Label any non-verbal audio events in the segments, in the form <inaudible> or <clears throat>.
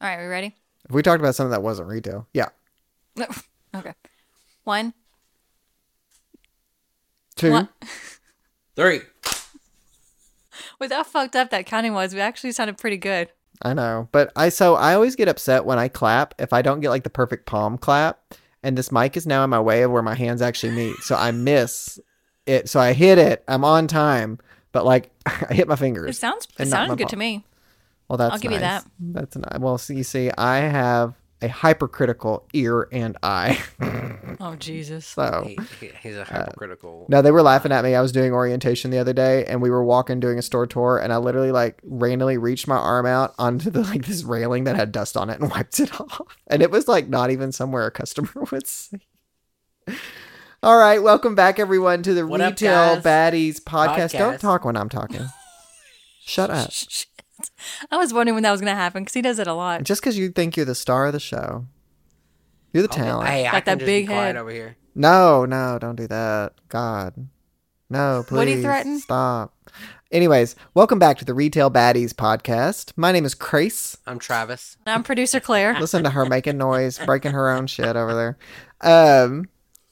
All right, we ready? If we talked about something that wasn't retail, yeah. <laughs> okay. One. Two. One. <laughs> Three. <laughs> With how fucked up that counting was, we actually sounded pretty good. I know, but I so I always get upset when I clap if I don't get like the perfect palm clap, and this mic is now in my way of where my hands actually meet, so I miss it. So I hit it. I'm on time, but like I hit my It fingers. sounds it And not sounded good palm. to me. Well, that's I'll give you that. That's nice. Well, see, you see, I have a hypercritical ear and eye. <laughs> Oh Jesus. so He, he- he's a uh, hypocritical. no, they were laughing at me. I was doing orientation the other day, and we were walking, doing a store tour, and I literally like randomly reached my arm out onto the like this railing that had dust on it and <laughs> wiped it off. And it was like not even somewhere a customer <laughs> would see. All right, welcome back everyone to the What Retail guys? Baddies podcast. Don't talk when I'm talking. Shut up. Shit. <laughs> I was wondering when that was gonna happen because he does it a lot. Just because you think you're the star of the show, you're the talent. Hey, I Got can that just big be quiet head. over here. No, no, don't do that. God. No, please. What'd he threaten? Stop. Anyways, welcome back to the Retail Baddies podcast. My name is Crase. I'm Travis. I'm producer Claire. <laughs> Listen to her making noise, breaking her own shit over there. Um,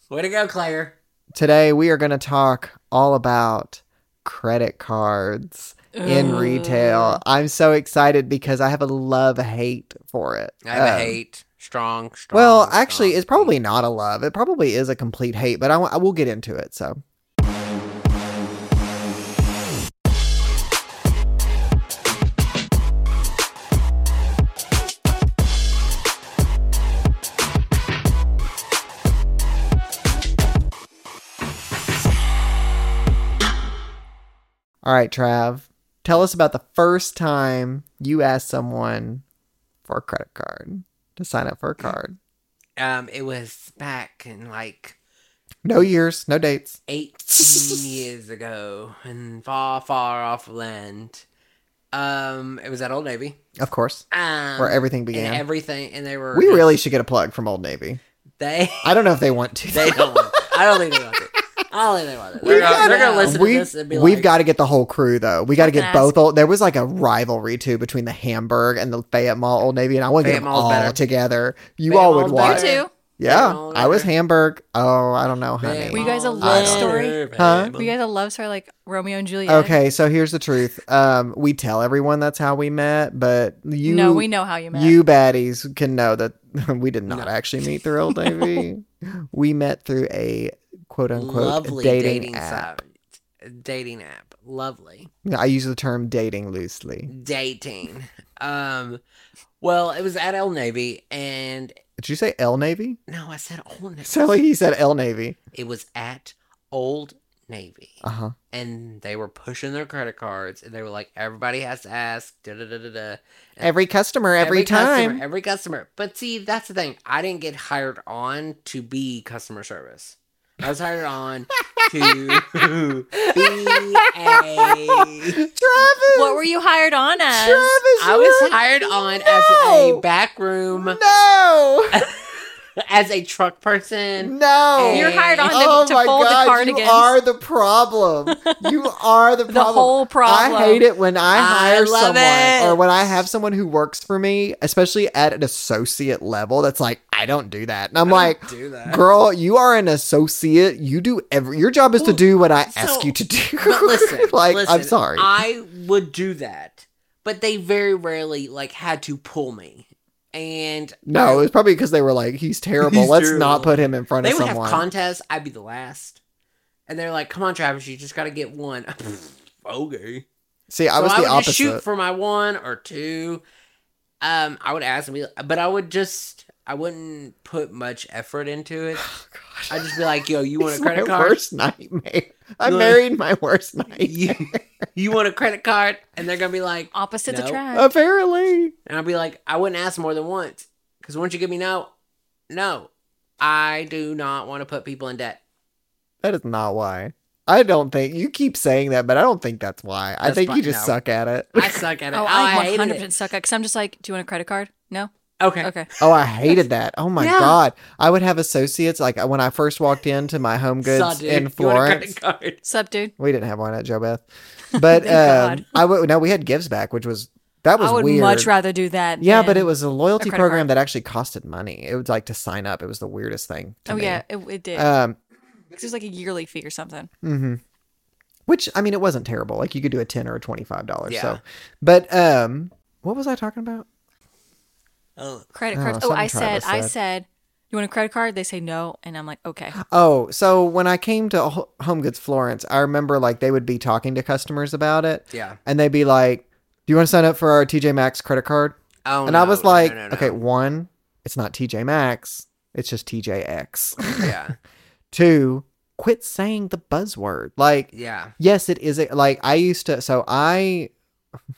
Way to go, Claire. today we are going to talk all about credit cards in retail. I'm so excited because I have a love hate for it. I have Um, a hate. Strong, strong. Well, actually, strong it's probably not a love. It probably is a complete hate, but I, w- I will get into it. So, all right, Trav, tell us about the first time you asked someone for a credit card to sign up for a card. Um, it was back in like No years, no dates. 18 <laughs> years ago in far, far off land. Um, it was at Old Navy. Of course. Um, Where everything and began. everything, and they were. We really should get a plug from Old Navy. They. I don't know if they want to. They don't want it. I don't think they want it. I don't think they want it. They're, gonna, they're gonna listen we, to this and be we've like, got to get the whole crew though. We got to get both. Old, there was like a rivalry too between the Hamburg and the Fayette Mall Old Navy, and I want to get them all better. together. You Fayette all would Mall's watch. too. Yeah, Mall's I was. Hamburg. Oh, I don't know, honey. Were you guys a love story? Huh? Were you guys a love story like Romeo and Juliet? Okay, so here's the truth. Um, we tell everyone that's how we met, but you, no, we know how you met. you baddies can know that <laughs> we did not No. actually meet through Old <laughs> Navy. we met through a quote unquote Lovely dating, dating, app. site. Dating app. Lovely. I use the term dating loosely. Dating. Um, well, it was at Old Navy, and Did you say L Navy? no, I said Old Navy. Like he said L Navy. It was at Old Navy. Uh huh. and they were pushing their credit cards and they were like everybody has to ask da da da da da Every customer, every, time. customer, every customer but see that's the thing i didn't get hired on to be customer service i was hired on <laughs> to be a Travis. What were you hired on as? Travis, i was hired on as a back room No. <laughs> <laughs> as a truck person No. You're hired on to, oh to my fold God, the cardigans. You are the problem. You <laughs> are the problem. whole problem. I hate it when I I hire love someone it. or when I have someone who works for me, especially at an associate level, that's like, I don't do that. And I'm like, do that girl, you are an associate. You do every, your job is to do what I so- ask you to do. But <laughs> listen, like, listen, I'm sorry. I would do that, but they very rarely like had to pull me. And no, it was probably because they were like, he's terrible. He's Let's terrible. not put him in front they of someone. They would have contests. I'd be the last, and they're like, "Come on, Travis, you just got to get one." <laughs> okay. See, I so was I the would opposite. just shoot for my one or two. Um, I would ask them, but I would just, I wouldn't put much effort into it. <sighs> Oh, I'd just be like, "Yo, you want a credit my card? worst nightmare. I You want- married my worst <laughs> nightmare. You, you want a credit card?" And they're gonna be like, Opposites No. attract. Apparently. And I'll be like, I wouldn't ask more than once. Because once you give me no, no. I do not want to put people in debt. That is not why. I don't think you keep saying that, but I don't think that's why. I That's think you just no. suck at it. I suck at it. Oh, Oh, I I 100% suck at it because I'm just like, do you want a credit card? No? Okay. Okay. Oh, I hated that. Oh my Yeah. god. I would have associates like when I first walked into my home goods Saw, dude. in You want a Florence. credit card? Sup, dude? We didn't have one at Joe Beth. <laughs> But Thank um, God. I would no, we had gives back, which was That was I would weird. much rather do that. yeah, but it was a loyalty credit program card. that actually costed money. It was like to sign up. It was the weirdest thing. To Oh me. yeah, it, it did. Um, 'Cause it was like a yearly fee or something. hmm Which I mean, it wasn't terrible. Like you could do a ten or a twenty five dollars. Yeah. So, but um, what was I talking about? Oh, Credit Oh, cards. Oh, I said, Travis I said. said, you want a credit card? They say no, and I'm like, okay. Oh, so when I came to Ho- Home Goods Florence, I remember like they would be talking to customers about it, yeah. and they'd be like, "Do you want to sign up for our TJ Maxx credit card?" Oh, and I was no, like, no, no, no. "Okay, one, it's not TJ Maxx, it's just TJX. Yeah. <laughs> Two, quit saying the buzzword. Like, Yeah. yes, it is. A, like I used to. So I,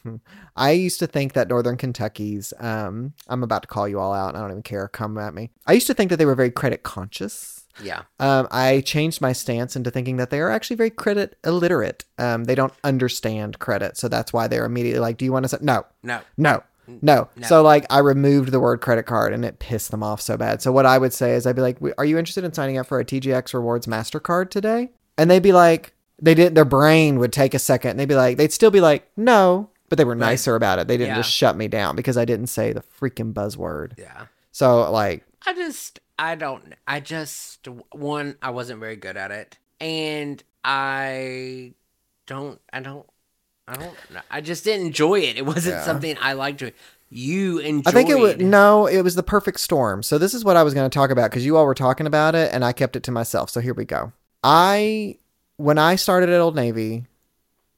<laughs> I used to think that Northern Kentucky's. Um, I'm about to call you all out. I don't even care. Come at me. I used to think that they were very credit conscious. Yeah. Um, I changed my stance into thinking that they are actually very credit illiterate. Um, they don't understand credit, so that's why they're immediately like, "Do you want to say no, No. no, no?" No. So like, I removed the word credit card, and it pissed them off so bad. So what I would say is, I'd be like, "Are you interested in signing up for a TJX Rewards Mastercard today?" And they'd be like, "They did." Their brain would take a second, and they'd be like, they'd still be like, "No," but they were nicer about it. They didn't Yeah. just shut me down because I didn't say the freaking buzzword. Yeah. So like, I just, I don't, I just, one, I wasn't very good at it. And I don't, I don't, I don't. I just didn't enjoy it. It wasn't Yeah. something I liked to. You enjoyed. I think it was no, it was the perfect storm. So this is what I was going to talk about because you all were talking about it, and I kept it to myself. So here we go. I when I started at Old Navy,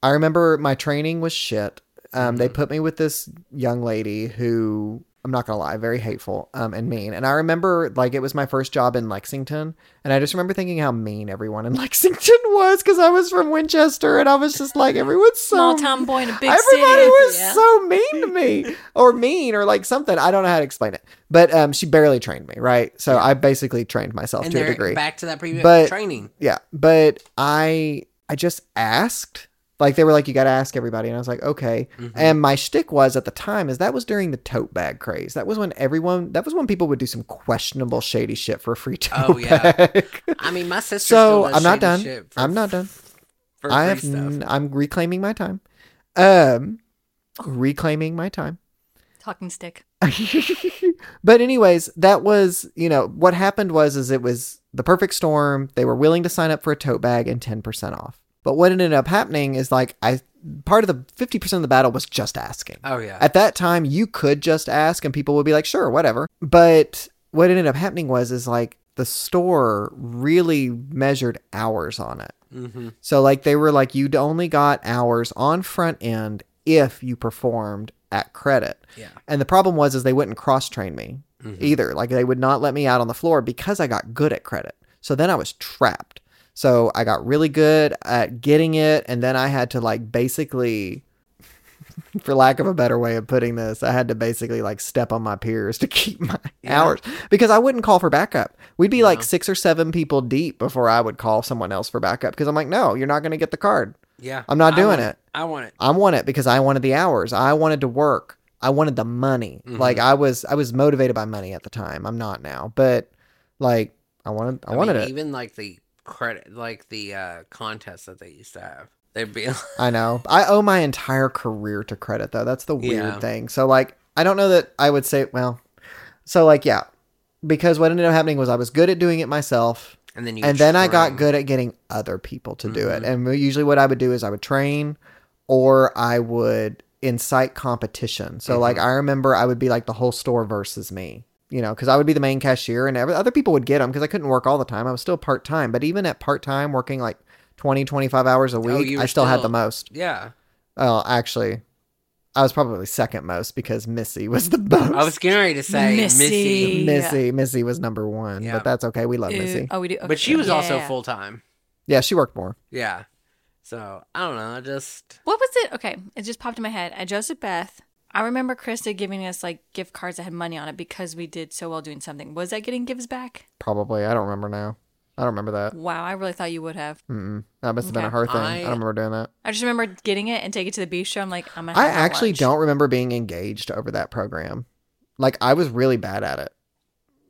I remember my training was shit. Um, They put me with this young lady who I'm not gonna lie, very hateful um, and mean. And I remember like it was my first job in Lexington, and I just remember thinking how mean everyone in <laughs> Lexington was because I was from Winchester, and I was just like everyone's so Small town boy in a big Everybody city. was Yeah. so mean to me, or mean, or like something. I don't know how to explain it, but um, she barely trained me, right? So I basically trained myself and to a degree. back to that previous But- training. Yeah, but I I just asked. Like they were like, you got to ask everybody, and I was like, okay. Mm-hmm. And my shtick was at the time is that was during the tote bag craze. That was when everyone. That was when people would do some questionable, shady shit for a free <laughs> tote Oh, yeah. bag. I mean, my sister. so still does I'm not shady done. for- I'm not done. For i have stuff. N- i'm reclaiming my time. Um, reclaiming my time. Talking stick. <laughs> but anyways, that was you know what happened was is it was the perfect storm. They were willing to sign up for a tote bag and ten percent off. But what ended up happening is like I part of the fifty percent of the battle was just asking. Oh yeah. At that time, you could just ask, and people would be like, "Sure, whatever." But what ended up happening was is like the store really measured hours on it. mm-hmm. So like they were like you'd only got hours on front end if you performed at credit. Yeah. And the problem was is they wouldn't cross train me Mhm. either. Like they would not let me out on the floor because I got good at credit. So then I was trapped. So I got really good at getting it and then I had to like basically <laughs> for lack of a better way of putting this, I had to basically like step on my peers to <laughs> keep my Yeah. hours because I wouldn't call for backup. We'd be like six or seven people deep before I would call someone else for backup because I'm like, no, you're not going to get the card. Yeah. I'm not doing want it. I want it. I want it because I wanted the hours. I wanted to work. I wanted the money. Mhm. Like I was I was motivated by money at the time. I'm not now. But like I wanted I, wanted mean, it. Even like the credit, like the uh contests that they used to have. They'd be. <laughs> I know. I owe my entire career to credit though. That's the weird Yeah. thing. So like I don't know that I would say well so like yeah. Because what ended up happening was I was good at doing it myself. and then you. and then I got good at getting other people to do it. Mhm. And usually, what I would do is I would train, or I would incite competition. So, like, I remember I would be like the whole store versus me. You know, because I would be the main cashier, and every, other people would get them because I couldn't work all the time. I was still part time, but even at part time, working like 20, 25 hours a oh, week, you I were still, had the most. Yeah. Well, actually, I was probably second most because Missy was the most. I was getting ready to say Missy. Missy, Missy, Missy was number one, Yeah. but that's okay. We love Ew. Missy. Oh, we do. but she was also full time. Yeah, she worked more. Yeah. So I don't know. I just What was it? Okay, it just popped in my head. At Joseph Beth, I remember Krista giving us like gift cards that had money on it because we did so well doing something. Was that getting gives back? Probably. I don't remember now. I don't remember that. Wow, I really thought you would have. Mm-mm. That must have been a Okay. her thing. I, I- don't remember doing that. I just remember getting it and take it to the beach show. I'm like, I'm gonna. I have my actually lunch. don't remember being engaged over that program. Like I was really bad at it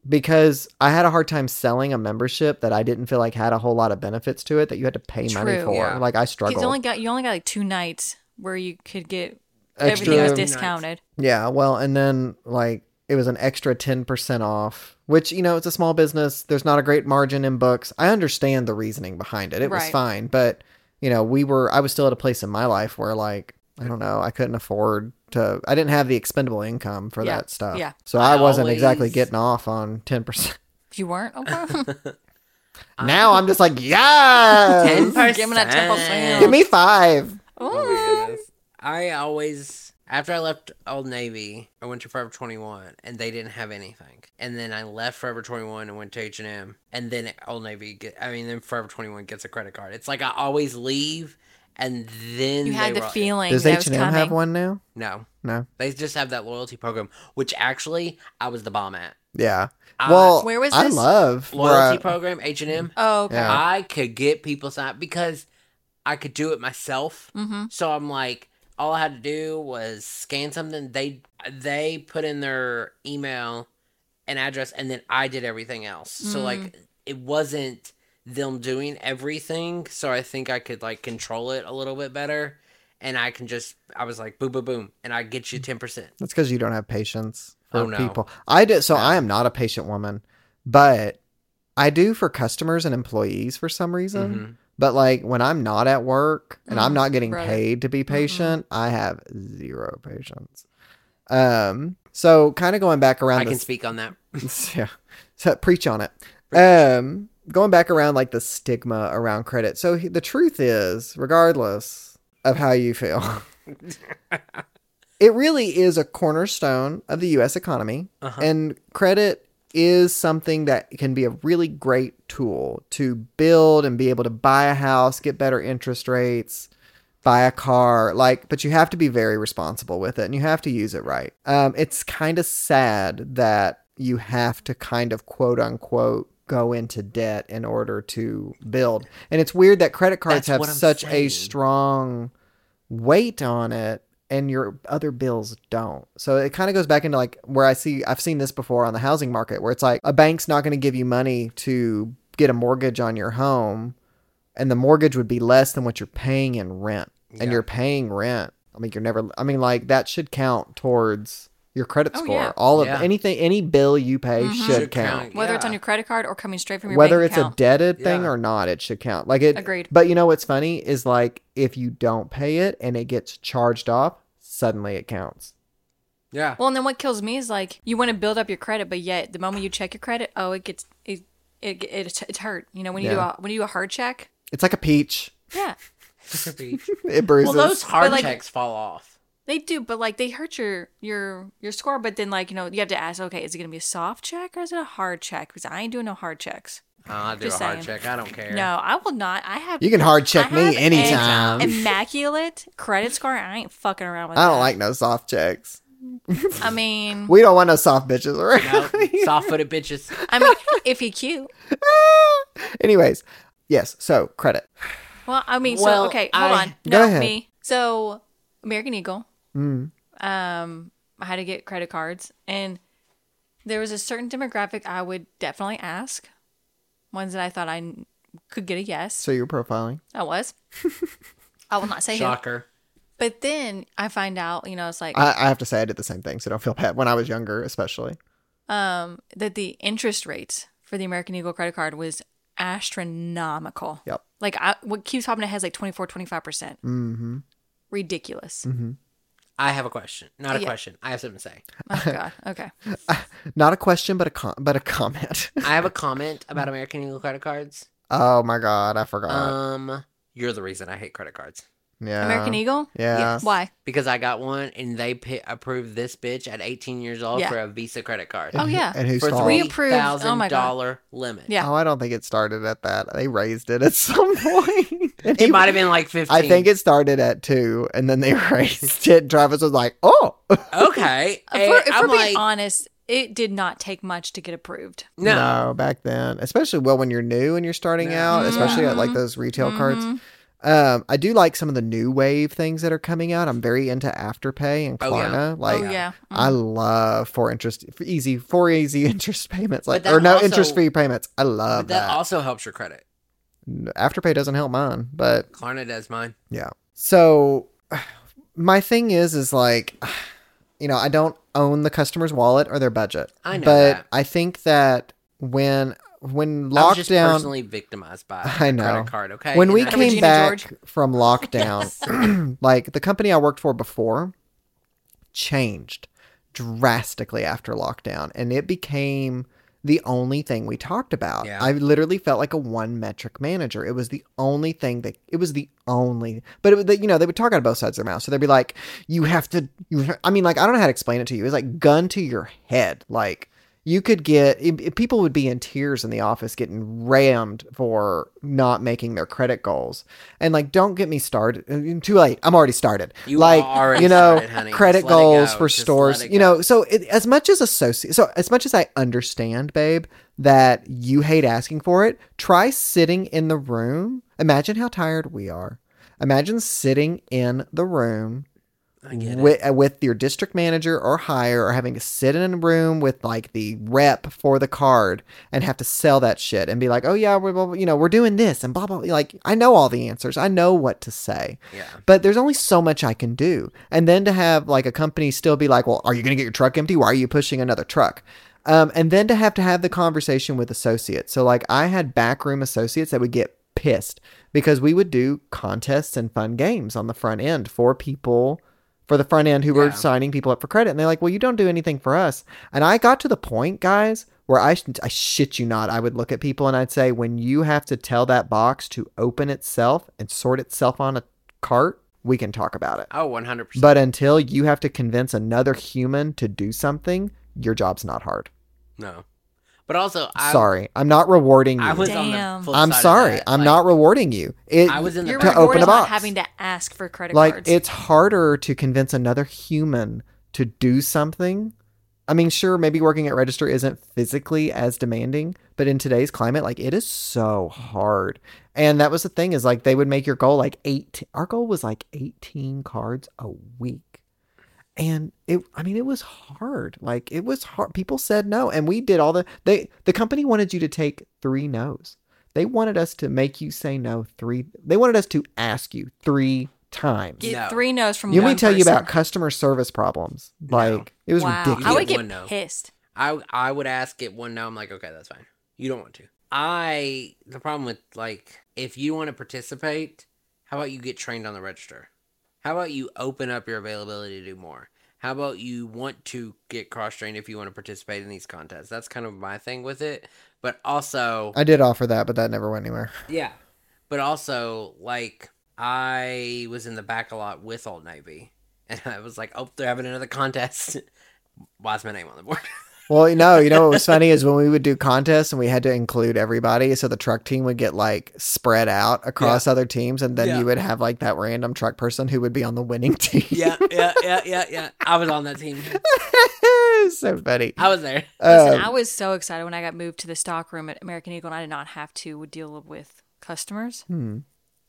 because I had a hard time selling a membership that I didn't feel like had a whole lot of benefits to it that you had to pay money True. for. Yeah. Like I You struggled. only got you only got like two nights where you could get everything was discounted. Yeah, well, and then like it was an extra 10% off, which, you know, it's a small business. There's not a great margin in books. I understand the reasoning behind it. It was fine, but you know, we were I was still at a place in my life where like I don't know, I couldn't afford to I didn't have the expendable income for Yeah, that stuff. yeah. So I, I wasn't exactly getting off on 10%. You weren't? <laughs> Okay. <laughs> now I'm just like, <laughs> yeah. 10%. Give me that triple sale. Give me 5. Oh, oh my goodness. I always, after I left Old Navy, I went to Forever 21 and they didn't have anything. And then I left Forever 21 and went to H&M. And then Old Navy, get, I mean, then Forever 21 gets a credit card. It's like I always leave and then You had they the ro- feeling Does that it was H&M coming. have one now? No. No. They just have that loyalty program, which actually I was the bomb at. Yeah. I- Well, Where was I love loyalty I- program, H&M. Oh, okay. Yeah. I could get people signed because I could do it myself. Mm-hmm. So I'm like, all I had to do was scan something. They they put in their email and address, and then I did everything else. So Mm. like, it wasn't them doing everything. So I think I could like control it a little bit better. And I can just, I was like, boom, boom, boom, and I get you ten percent. That's because you don't have patience for Oh, no. people. I do. So No. I am not a patient woman, but I do for customers and employees for some reason. Mhm. But like when I'm not at work and I'm Mm, not getting brother. paid to be patient, I have zero patience. Um. So kind of going back around. I can speak on that. <laughs> yeah. So preach on it. Um, going back around like the stigma around credit. So he- the truth is, regardless of how you feel, <laughs> it really is a cornerstone of the U.S. economy, Uh-huh. and credit is something that can be a really great tool to build and be able to buy a house, get better interest rates, buy a car like but you have to be very responsible with it and you have to use it right. Um, it's kind of sad that you have to kind of quote unquote go into debt in order to build. And it's weird that credit cards That's have such a strong weight on it and your other bills don't. So it kind of goes back into like where i see i've seen this before on the housing market where it's like a bank's not going to give you money to get a mortgage on your home and the mortgage would be less than what you're paying in rent and you're paying rent. I mean you're never i mean like that should count towards your credit Oh, score yeah. all of Yeah. anything any bill you pay Mhm. should, Should count, count. Whether it's on Yeah. your credit card or coming straight from your whether bank it's account. a debted thing Yeah. or not it should count like it Agreed. but you know what's funny is like if you don't pay it and it gets charged off suddenly it counts Yeah. Well, and then what kills me is like you want to build up your credit, but yet the moment you check your credit, oh, it gets it it, it it's, it's hurt. You know when you Yeah. do a when you do a hard check, it's like a peach yeah, <laughs> it bruises well, those hard like- checks fall off. They do, but like they hurt your your your score. But then like you know you have to ask, okay, is it gonna be a soft check or is it a hard check? Because I ain't doing no hard checks. Uh, oh, I'll do Just a hard saying. check. I don't care. No, I will not. I have. you can hard check I me have anytime an immaculate credit score. I ain't fucking around with. i don't that. like no soft checks I mean, we don't want no soft bitches around No, <laughs> soft-footed bitches. I mean, if he cute. <laughs> anyways yes so credit Well, I mean, Well, so okay, hold I- on. Go no, ahead. me. So American Eagle. Mm. Um, I had to get credit cards, and there was a certain demographic I would definitely ask. Ones that I thought I n- could get a yes. so you're profiling I was. <laughs> I will not say who. Shocker. But then I find out, you know, it's like I, I have to say I did the same thing, so don't feel bad. When I was younger, especially. um that the interest rates for the American Eagle credit card was astronomical. Yep. Like I, what keeps popping ahead is like 24, 25 percent. Mm-hmm. Ridiculous. Mm-hmm. I have a question. Not a Yeah. question. I have something to say. Oh god. Okay. <laughs> Not a question, but a com- but a comment. <laughs> I have a comment <laughs> about American Eagle credit cards. oh my god, I forgot. Um, you're the reason I hate credit cards yeah. American Eagle. Yeah. Yes. Why? because I got one and they pi approved this bitch at 18 years old Yeah. for a Visa credit card Oh, yeah. And who's for fault? We three approved- oh thousand my God. dollar limit. Yeah. Oh, I don't think it started at that. They raised it at <laughs> some point. And It he- might have been like 15. I think it started at two, and then they <laughs> raised it. Travis was like, "Oh, <laughs> okay. If we're, if I'm we're being like, honest, it did not take much to get approved. no. back then, especially well when you're new and you're starting No. out, especially at like Mhm. those retail cards. Mhm. Um, I do like some of the new wave things that are coming out. I'm very into Afterpay and Oh, yeah. Klarna. Like, oh yeah. I love for interest, for easy, for easy <laughs> interest payments, like or no also- interest free payments. I love that, that. also helps your credit. Afterpay doesn't help mine, but Klarna does mine. yeah. So my thing is is like you know, I don't own the customer's wallet or their budget. I know But that. I think that when when I was just lockdown personally victimized by <laughs> I know. credit card. Okay, when And we came Regina back George? from <laughs> lockdown, <clears throat> like the company I worked for before changed drastically after lockdown, and it became the only thing we talked about. Yeah. I literally felt like a one metric manager. It was the only thing that it was the only, but it, was- you know they would talk out of both sides of their mouth. So they'd be like, "You have to," you. I mean, like I don't know how to explain it to you. It's like gun to your head, like. You could get if people would be in tears in the office getting rammed for not making their credit goals. And like don't get me started. uh, Too late. I'm already started. You like already you know, started, honey. credit Just goals go. for Just stores. You know, so it, as much as associate so as much as I understand, babe, that you hate asking for it, try sitting in the room. Imagine how tired we are. Imagine sitting in the room it. With, uh, with your district manager or higher or having to sit in a room with like the rep for the card and have to sell that shit and be like oh yeah we're you know we're doing this and blah blah like i know all the answers. I know what to say. Yeah. but there's only so much i can do. And then to have like a company still be like well are you going to get your truck empty? Why are you pushing another truck? Um, and then to have to have the conversation with associates. So like i had backroom associates that would get pissed because we would do contests and fun games on the front end for people for the front end who were signing people up for credit. And they're like, well, you don't do anything for us. And I got to the point, guys, where I, I shit you not, I would look at people and I'd say, when you have to tell that box to open itself and sort itself on a cart, we can talk about it. Oh, 100%. But until you have to convince another human to do something, your job's not hard. no. But also, I, sorry. I'm not rewarding you. I was Damn. on the flip I'm side of sorry. that. I'm Like, not rewarding you. It, I was in the You're to back- open a box. having to ask for credit like cards. Like it's harder to convince another human to do something i mean sure maybe working at register isn't physically as demanding but in today's climate like it is so hard and that was the thing is like they would make your goal like 8 our goal was like 18 cards a week and it i mean it was hard like it was hard people said no and we did all the they the company wanted you to take three no's they wanted us to make you say no three they wanted us to ask you three times Get No. three no's from you one want me to tell you about customer service problems like it was wow. ridiculous I would get get one no. pissed. I I would ask it one no. I'm like, okay, that's fine. You don't want to. I the problem with like if you want to participate, how about you get trained on the register? How about you open up your availability to do more? How about you want to get cross trained if you want to participate in these contests? That's kind of my thing with it. But also, i did offer that but that never went anywhere yeah. But also, like, I was in the back a lot with Old Navy, <laughs> and I was like, oh, they're having another contest. <laughs> Why's my name on the board? <laughs> well no you know what was funny is when we would do contests and we had to include everybody so the truck team would get like spread out across other teams and then Yeah. you would have like that random truck person who would be on the winning <laughs> team yeah, yeah, yeah, yeah, yeah. I was on that team. <laughs> so funny I was there. Listen, Um, I was so excited when I got moved to the stock room at American Eagle and I did not have to deal with customers, hmm.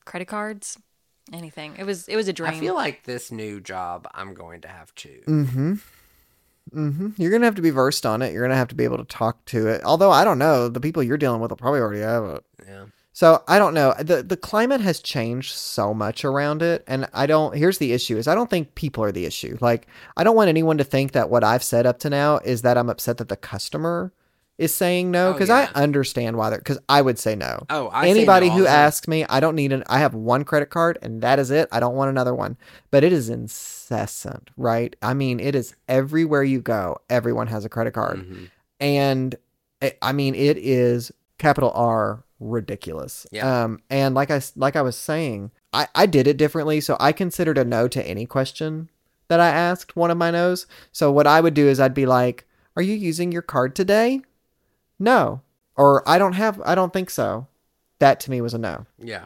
credit cards, anything. It was it was a dream. I feel like this new job, I'm going to have to. Mm-hmm. Mm-hmm. You're gonna have to be versed on it. You're gonna have to be able to talk to it. Although I don't know, the people you're dealing with will probably already have it. Yeah. So I don't know. the The climate has changed so much around it, and I don't. Here's the issue: is I don't think people are the issue. Like I don't want anyone to think that what I've said up to now is that I'm upset that the customer is saying no Oh, because yeah. I understand why they're because I would say no. Oh, I Anybody no who asks me, I don't need an. I have one credit card and that is it. I don't want another one. But it is incessant, right? I mean, it is everywhere you go. Everyone has a credit card, Mhm. and it, I mean, it is capital R ridiculous. Yeah. Um, and like I like I was saying, I I did it differently. So I considered a no to any question that I asked one of my no's. So what I would do is I'd be like, "Are you using your card today?" No. Or I don't have I don't think so. That to me was a no. Yeah.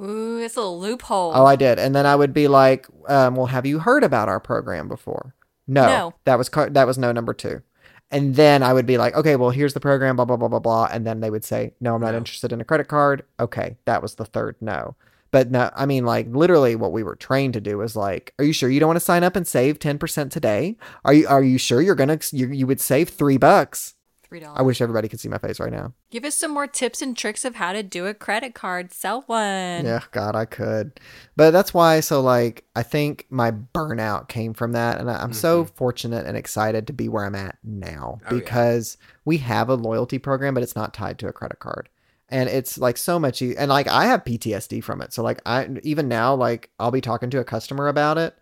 Ooh, it's a little loophole. Oh, I did. And then I would be like, um, well, have you heard about our program before? No. No. That was car- that was no number 2. And then I would be like, okay, well, here's the program, blah blah blah blah blah, and then they would say, no, I'm not No. interested in a credit card. Okay, that was the third no. But no, I mean, like literally, what we were trained to do was like, are you sure you don't want to sign up and save ten percent today? Are you are you sure you're gonna you, you would save three bucks? Three dollars. I wish everybody could see my face right now. Give us some more tips and tricks of how to do a credit card. Sell one. Yeah, God, I could. But that's why, so like, I think my burnout came from that. And I- I'm so mm-hmm. fortunate and excited to be where I'm at now Oh, yeah. because we have a loyalty program, but it's not tied to a credit card. And it's like so much, e- and like I have PTSD from it. So like I even now like I'll be talking to a customer about it,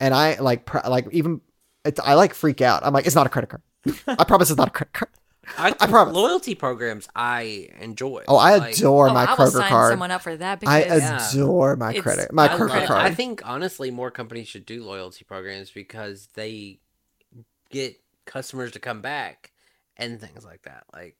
and I like pr- like even it's I like freak out. I'm like it's not a credit card. <laughs> I promise it's not a credit card. I, I promise. Loyalty programs I enjoy. Oh, I Like, adore Oh, my I Kroger sign card. someone up for that I because Yeah. adore my It's credit my my I, Kroger credit card. I think honestly more companies should do loyalty programs because they get customers to come back and things like that. Like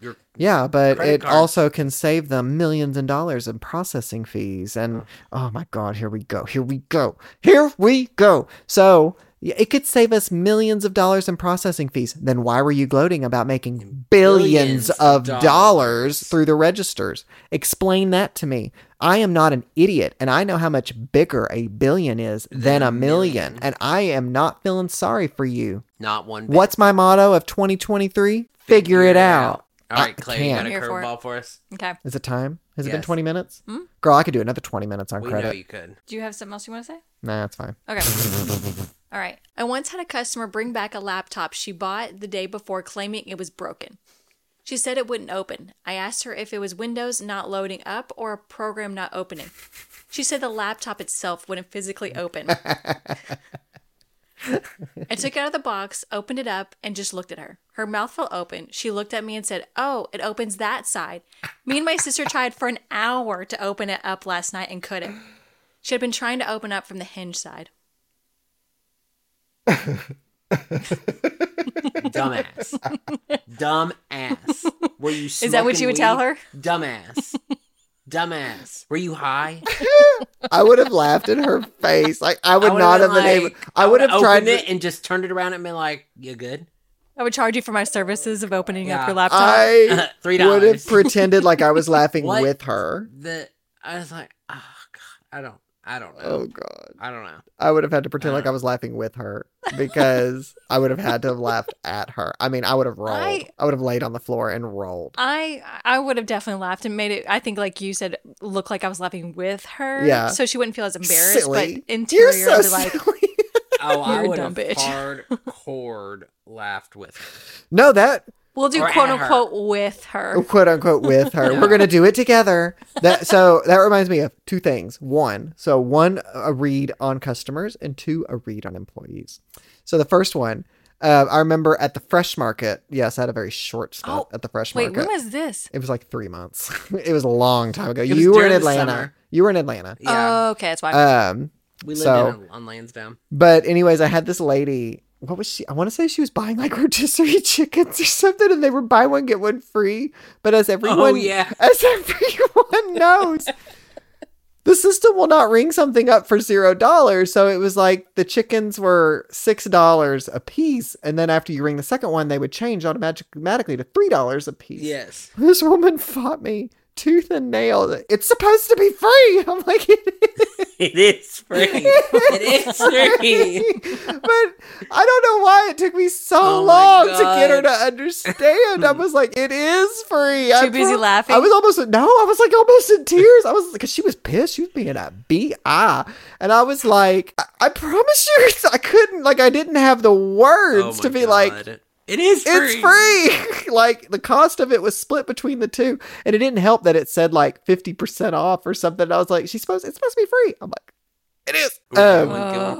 you're Yeah, but it cards. also can save them millions and dollars in processing fees. And oh my God, here we go. Here we go. Here we go. So yeah, it could save us millions of dollars in processing fees. Then why were you gloating about making billions Billions of of dollars dollars. through the registers? Explain that to me. I am not an idiot, and I know how much bigger a billion is than a a million. million. And I am not feeling sorry for you. not one bit. What's my motto of 2023? Figure, it out. All right, Clay, you got a Here for it. curveball for us? okay. Is it time? Has it been 20 minutes? Hmm? Girl, I could do another 20 minutes on We know credit. you could. Do you have something else you want to say? Nah, that's fine. Okay. <laughs> All right. I once had a customer bring back a laptop she bought the day before claiming it was broken. She said it wouldn't open. I asked her if it was Windows not loading up or a program not opening. She said the laptop itself wouldn't physically open. <laughs> I took it out of the box, opened it up, and just looked at her. Her mouth fell open. She looked at me and said, Oh, it opens that side. Me and my sister tried for an hour to open it up last night and couldn't. She had been trying to open up from the hinge side. Dumbass. Dumbass. Were you Is that what you would tell her? Dumbass. Dumbass. Were you high? I would have laughed in her face. Like I would would've not have been been able. like- I would have opened tried it and just turned it around and been like, "You good?" I would charge you for my services of opening up your laptop. I <laughs> Three would have pretended like I was laughing <laughs> with her. The I was like, "Oh God, I don't, I don't know, Oh god. I don't know." I would have had to pretend like I uh. was laughing with her because I would have had to have laughed <laughs> at her. I mean, I would have rolled. I, I- would have laid on the floor and rolled. I I would have definitely laughed and made it. I think, like you said, look like I was laughing with her. Yeah. So she wouldn't feel as embarrassed. Silly. But interior, You're so like, silly. Oh, <laughs> I You're a would have bitch. hardcore <laughs> laughed with her. no, that we'll do Or at quote her. unquote with her. quote unquote with her. Yeah. We're gonna do it together. That so that reminds me of two things. One, so one a read on customers, and two a read on employees. So the first one, uh, I remember at the fresh market. Yes, I had a very short stop Oh, at the fresh Wait, market. Wait, when was this? it was like three months. <laughs> it was a long time ago. You were in Atlanta. You were in Atlanta. Yeah, Oh, okay, that's why. Um, we lived so- in, on Lansdowne. but anyways, I had this lady. What was she? I want to say she was buying like <laughs> rotisserie chickens or something, and they were buy one get one free. But as oh, everyone, Oh yeah, <laughs> as everyone knows, the system will not ring something up for zero dollars. So it was like the chickens were six dollars a piece, and then after you ring the second one, they would change automatically to three dollars a piece. yes. This woman fought me tooth and nail. It's supposed to be free. <laughs> I'm like, it is. <laughs> It is free. it is <laughs> free. but I don't know why it took me so Oh long to get her to understand. I was like, it is free. I Too busy laughing? I was almost no, I was like almost in tears. I was because she was pissed. She was being a bi, and I was like, I, I promise you, I couldn't. Like, I didn't have the words Oh to be like, God. It is free. it's free. <laughs> like the cost of it was split between the two, and it didn't help that it said like fifty percent off or something. I was like, she's supposed it's supposed to be free. I'm like, it is. Ooh, I Um,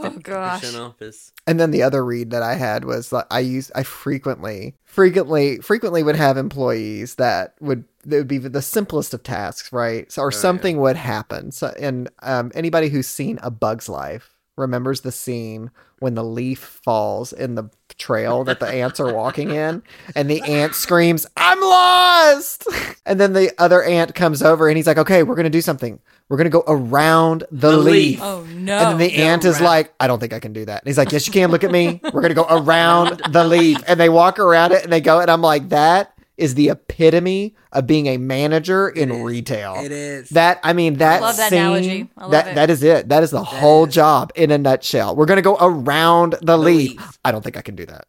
Oh, gosh. off and then the other read that I had was like I use I frequently frequently frequently would have employees that would that would be the simplest of tasks, right? So or Oh, yeah. something would happen. So and um, anybody who's seen A Bug's Life remembers the scene when the leaf falls in the trail that the ants are walking in and the ant screams, "I'm lost!" And then the other ant comes over and he's like, "Okay, we're going to do something. We're going to go around the, The leaf." leaf. oh no. And then the Go ant is around. like, I don't think I can do that. And he's like, Yes, you can. Look at me. We're gonna go around the leaf, and they walk around it, and they go, and I'm like, that is the epitome of being a manager in is. retail. It is. That I mean, that Love that scene, analogy. I love that it. that is it. That is the whole is. job in a nutshell. We're gonna go around the, leaf. leaf. I don't think I can do that.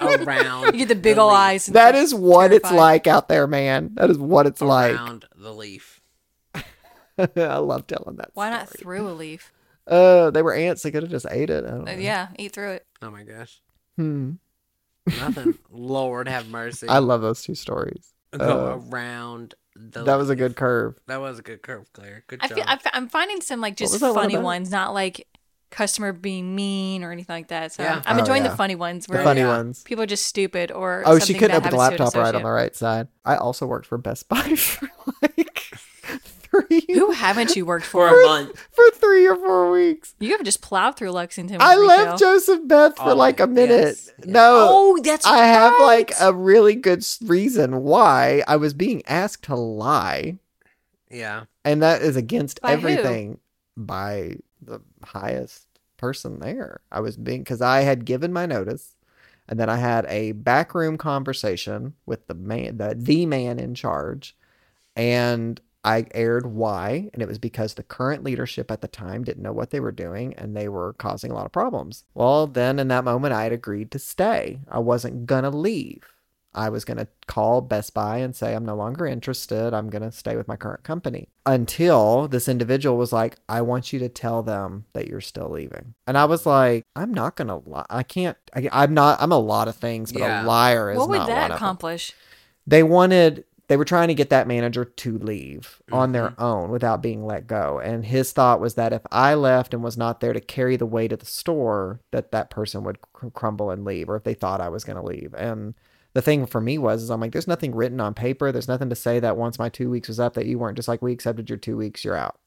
around. <laughs> You get the big ol' leaf. eyes. and That is what it's like out there, man. That is what it's like. around the leaf. <laughs> I love telling that. Why not story. through a leaf? Uh, they were ants. They could have just ate it. I don't know. Uh, yeah, eat through it. Oh my gosh. Hmm. Nothing. Lord have mercy. I love those two stories. Go uh, around the. That was a good curve. That was a good curve, Claire. Good I job. feel, I fe- I'm finding some like just was that one funny ones, not like customer being mean or anything like that. So Yeah. I'm Oh, enjoying yeah. the funny ones where The funny yeah. ones. people are just stupid or Oh, she couldn't bad open the happens to an laptop right on the right side. I also worked for Best Buy <laughs> for like three Who haven't you worked for for? a month. for three or four weeks. You have just plowed through Lexington. With I retail. left Joseph Beth for Oh, like a minute. yes, yes. No, Oh, that's I have like a really good reason why I was being asked to lie, Yeah. and that is against By who? everything by the highest person there. I was being because I had given my notice, and then I had a backroom conversation with the man, the the man in charge, and I aired why, and it was because the current leadership at the time didn't know what they were doing and they were causing a lot of problems. Well, then in that moment, I had agreed to stay. I wasn't gonna leave. I was going to call Best Buy and say, I'm no longer interested. I'm going to stay with my current company. Until this individual was like, I want you to tell them that you're still leaving. And I was like, I'm not going to lie. I can't, I, I'm not, I'm a lot of things, but Yeah. a liar is not one that of them What would that accomplish? they wanted they were trying to get that manager to leave on their mm-hmm. own without being let go. And his thought was that if i left and was not there to carry the weight of the store that that person would cr- crumble and leave or if they thought i was going to leave. And the thing for me was is i'm like there's nothing written on paper. There's nothing to say that once my two weeks was up that you weren't just like we accepted your two weeks you're out.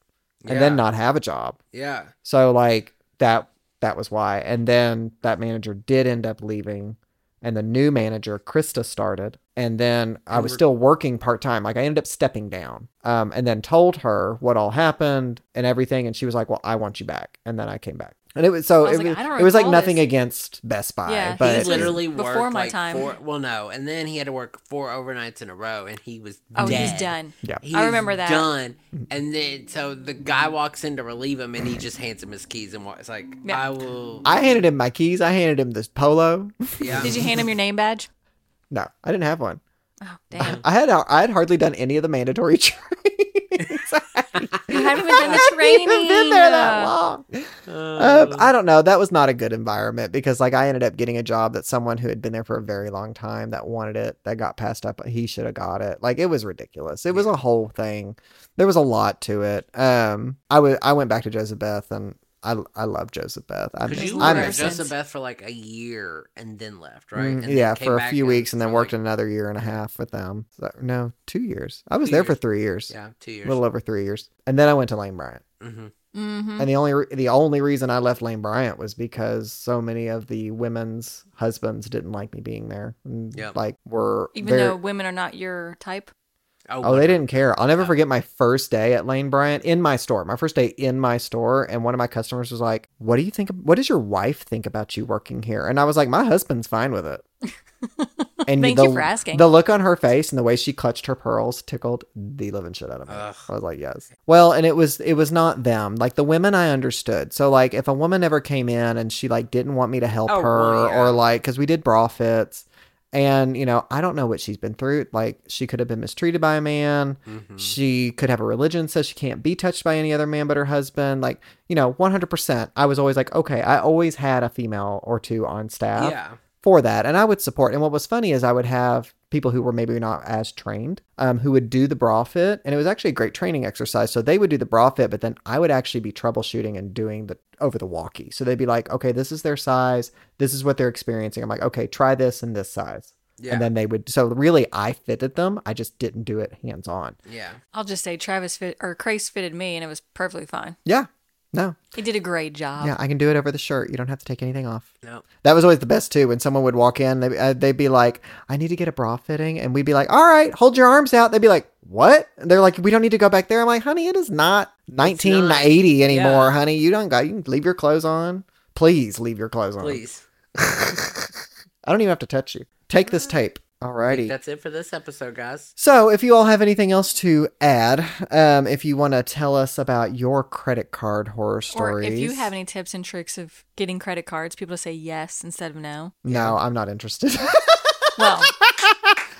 And then not have a job. Yeah. so like that that was why. And then that manager did end up leaving and the new manager, Krista, started. And then I was still working part time. Like I ended up stepping down. Um, and then told her what all happened and everything. And she was like, Well, I want you back. And then I came back. And it was so I was it, like, was, it was like nothing this. against Best Buy. Yeah, but he But- literally Before worked my like time. Four, well, no, and then he had to work four overnights in a row, and he was Oh, dead. he's done. Yeah. He I remember that. Done. And then so the guy walks in to relieve him, and he just hands him his keys and walks. It's like Yeah. I will. I handed him my keys. I handed him this polo. yeah. Did you hand him your name badge? No, I didn't have one. Oh, <laughs> damn. I had I had hardly done any of the mandatory <laughs> trainings. <laughs> You haven't even done the I hadn't even been there that long. Uh, Um, I don't know. That was not a good environment because, like, I ended up getting a job that someone who had been there for a very long time that wanted it, that got passed up. He should have got it. Like, it was ridiculous. It was a whole thing. There was a lot to it. Um, I would. I went back to Joseph Beth, and I I love Joseph Beth. I Because miss, you I were at miss Joseph Beth for like a year and then left, right? Mm, And then yeah, for a few weeks, and then worked like- another year and a half with them. So, no, two years. I was Two there for three years. Yeah, two years. a little over three years, and then I went to Lane Bryant. hmm Mm-hmm. And the only re- the only reason I left Lane Bryant was because so many of the women's husbands didn't like me being there. And, Yep. Like were Even very- though women are not your type. Oh, oh they didn't care. I'll never Yeah. forget my first day at Lane Bryant in my store. My first day in my store, and one of my customers was like, "What do you think? What does your wife think about you working here?" And I was like, "My husband's fine with it." <laughs> And Thank the, you for asking. The look on her face and the way she clutched her pearls tickled the living shit out of me. Ugh. I was like, yes. Well, and it was it was not them. Like the women I understood. So like if a woman ever came in and she like didn't want me to help Oh, her yeah. or like cuz we did bra fits and you know, I don't know what she's been through. Like she could have been mistreated by a man. hmm She could have a religion says she can't be touched by any other man but her husband. Like, you know, 100%. I was always like, okay, I always had a female or two on staff Yeah. For that. And i would support and what was funny is i would have people who were maybe not as trained um, who would do the bra fit and it was actually a great training exercise. So they would do the bra fit but then i would actually be troubleshooting and doing the over the walkie. So they'd be like okay this is their size. This is what they're experiencing. I'm like okay try this in this size. Yeah. and then they would so really i fitted them. I just didn't do it hands on yeah. I'll just say Travis fit or Crase fitted me and it was perfectly fine. yeah no He did a great job. yeah i can do it over the shirt you don't have to take anything off No. That was always the best too. When someone would walk in, they, uh, they'd be like, "I need to get a bra fitting," and we'd be like, "All right, hold your arms out." They'd be like, "What?" And they're like, "We don't need to go back there." I'm like, "Honey, it is not 1980 anymore, Yeah. honey. You don't got. You can leave your clothes on. Please leave your clothes on. Please. <laughs> I don't even have to touch you. Take this tape. I think Alrighty. that's it for this episode, guys. So, if you all have anything else to add, um, if you want to tell us about your credit card horror stories, Or if you have any tips and tricks of getting credit cards, people to say yes instead of no. no, I'm not interested. <laughs> Well,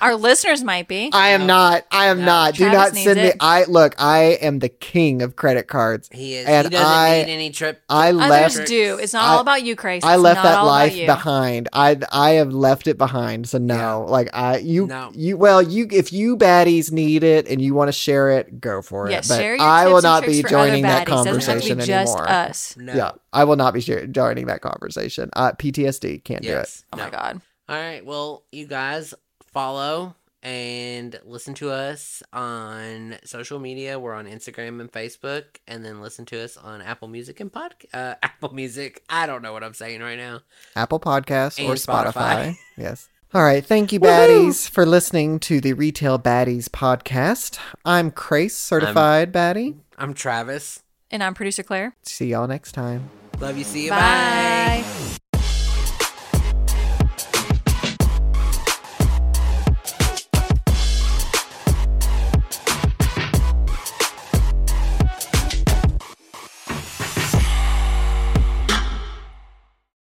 our listeners might be. I am No. not. I am No. not. Do Travis not needs send me. it. I look. I am the king of credit cards. He is. And he doesn't I- need any trip. I Others left. do. It's not I- all about you, Crase. I It's left not that all life you. behind. I I have left it behind. So no, Yeah. like I you No. you well you if you baddies need it and you want to share it, go for it. Yeah, but share your I tips will and not tricks be for joining other that baddies. Doesn't have to conversation be just anymore. us. No. Yeah, I will not be share- joining that conversation. Uh, PTSD can't do it. Yes. Oh no. my god. All right. Well, you guys follow and listen to us on social media. We're on Instagram and Facebook, and then listen to us on Apple Music and pod. Uh, <laughs> Apple Music. I don't know what I'm saying right now. Apple Podcasts or Spotify. Spotify. <laughs> yes. All right. Thank you, Woohoo! baddies, for listening to the Retail Baddies podcast. I'm Crase, certified baddie. I'm Travis. And I'm producer Claire. See y'all next time. Love you. See you. Bye. Bye.